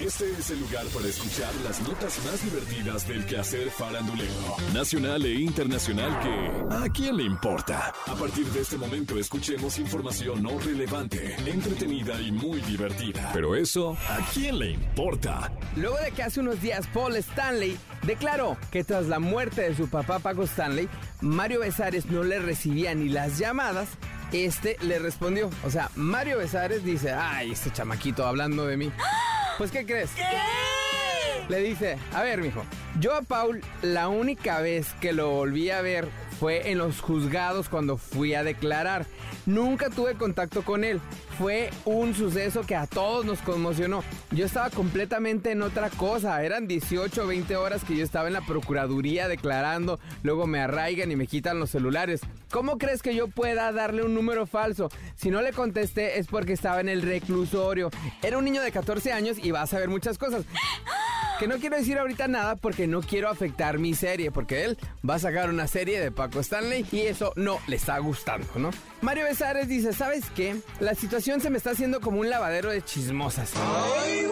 Este es el lugar para escuchar las notas más divertidas del quehacer farandulero, nacional e internacional que ¿a quién le importa? A partir de este momento escuchemos información no relevante, entretenida y muy divertida. Pero eso, ¿a quién le importa? Luego de que hace unos días Paul Stanley declaró que tras la muerte de su papá Paco Stanley, Mario Besares no le recibía ni las llamadas, este le respondió. O sea, Mario Besares dice, ay, este chamaquito hablando de mí. Pues, ¿qué crees? Le dice, a ver, mijo, yo a Paul la única vez que lo volví a ver fue en los juzgados cuando fui a declarar. Nunca tuve contacto con él. Fue un suceso que a todos nos conmocionó. Yo estaba completamente en otra cosa. Eran 18 o 20 horas que yo estaba en la Procuraduría declarando. Luego me arraigan y me quitan los celulares. ¿Cómo crees que yo pueda darle un número falso? Si no le contesté es porque estaba en el reclusorio. Era un niño de 14 años y va a saber muchas cosas. Que no quiero decir ahorita nada porque no quiero afectar mi serie, porque él va a sacar una serie de Paco Stanley y eso no le está gustando, ¿no? Mario Besares dice, ¿sabes qué? La situación se me está haciendo como un lavadero de chismosas. Creo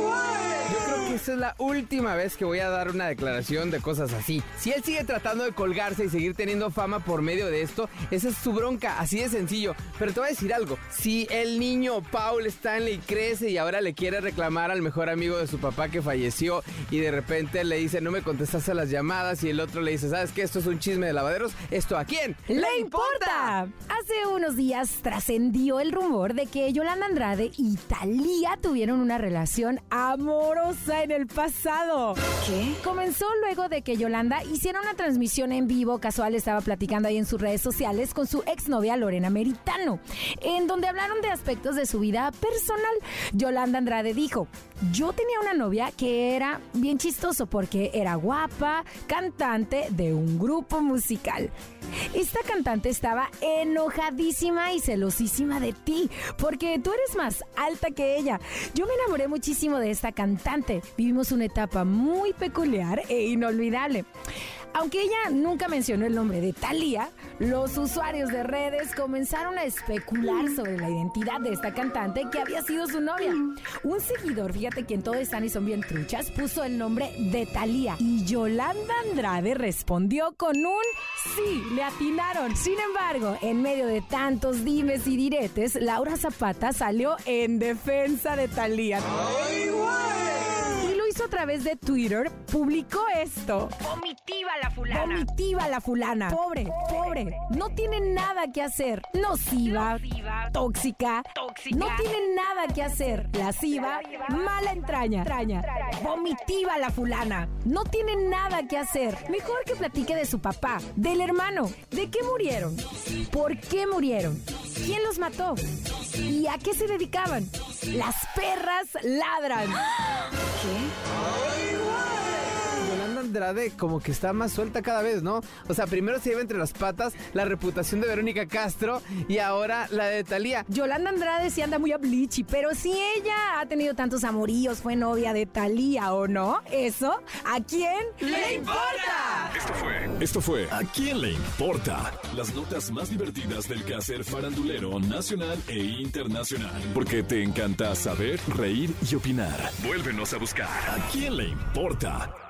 que esta es la última vez que voy a dar una declaración de cosas así. Si él sigue tratando de colgarse y seguir teniendo fama por medio de esto, esa es su bronca, así de sencillo. Pero te voy a decir algo, si el niño Paul Stanley crece y ahora le quiere reclamar al mejor amigo de su papá que falleció y de repente le dice no me contestaste las llamadas y el otro le dice, ¿sabes qué? Esto es un chisme de lavaderos, ¿esto a quién? ¡Le importa! Hace unos días trascendió el rumor de que Yolanda Andrade y Thalía tuvieron una relación amorosa en el pasado. ¿Qué? Comenzó luego de que Yolanda hiciera una transmisión en vivo casual, estaba platicando ahí en sus redes sociales con su exnovia Lorena Meritano, en donde hablaron de aspectos de su vida personal. Yolanda Andrade dijo, yo tenía una novia que era bien chistoso porque era guapa, cantante de un grupo musical. Esta cantante estaba enojadísima y celosísima de ti, porque tú eres más alta que ella. Yo me enamoré muchísimo de esta cantante. Vivimos una etapa muy peculiar e inolvidable. Aunque ella nunca mencionó el nombre de Thalía, los usuarios de redes comenzaron a especular sobre la identidad de esta cantante que había sido su novia. Un seguidor, fíjate que en todo están y son bien truchas, puso el nombre de Thalía y Yolanda Andrade respondió con un sí, le atinaron. Sin embargo, en medio de tantos dimes y diretes, Laura Zapata salió en defensa de Thalía. Y lo hizo a través de Twitter, publicó esto. Vomitiva la fulana. Vomitiva la fulana. Pobre, pobre. No tiene nada que hacer. Nociva, Nociva, tóxica. tóxica. No tiene nada que hacer. Lasciva, mala entraña. entraña. Vomitiva la fulana. No tiene nada que hacer. Mejor que platique de su papá, del hermano. ¿De qué murieron? ¿Por qué murieron? ¿Quién los mató? ¿Y a qué se dedicaban? Las perras ladran. Yolanda Andrade como que está más suelta cada vez, ¿no? O sea, primero se lleva entre las patas la reputación de Verónica Castro y ahora la de Thalía. Yolanda Andrade sí anda muy a blichi, pero si ella ha tenido tantos amoríos, fue novia de Thalía o no, eso, ¿a quién ¡Le importa! Esto fue. ¿A quién le importa? Las notas más divertidas del quehacer farandulero nacional e internacional. Porque te encanta saber, reír y opinar. Vuélvenos a buscar. ¿A quién le importa?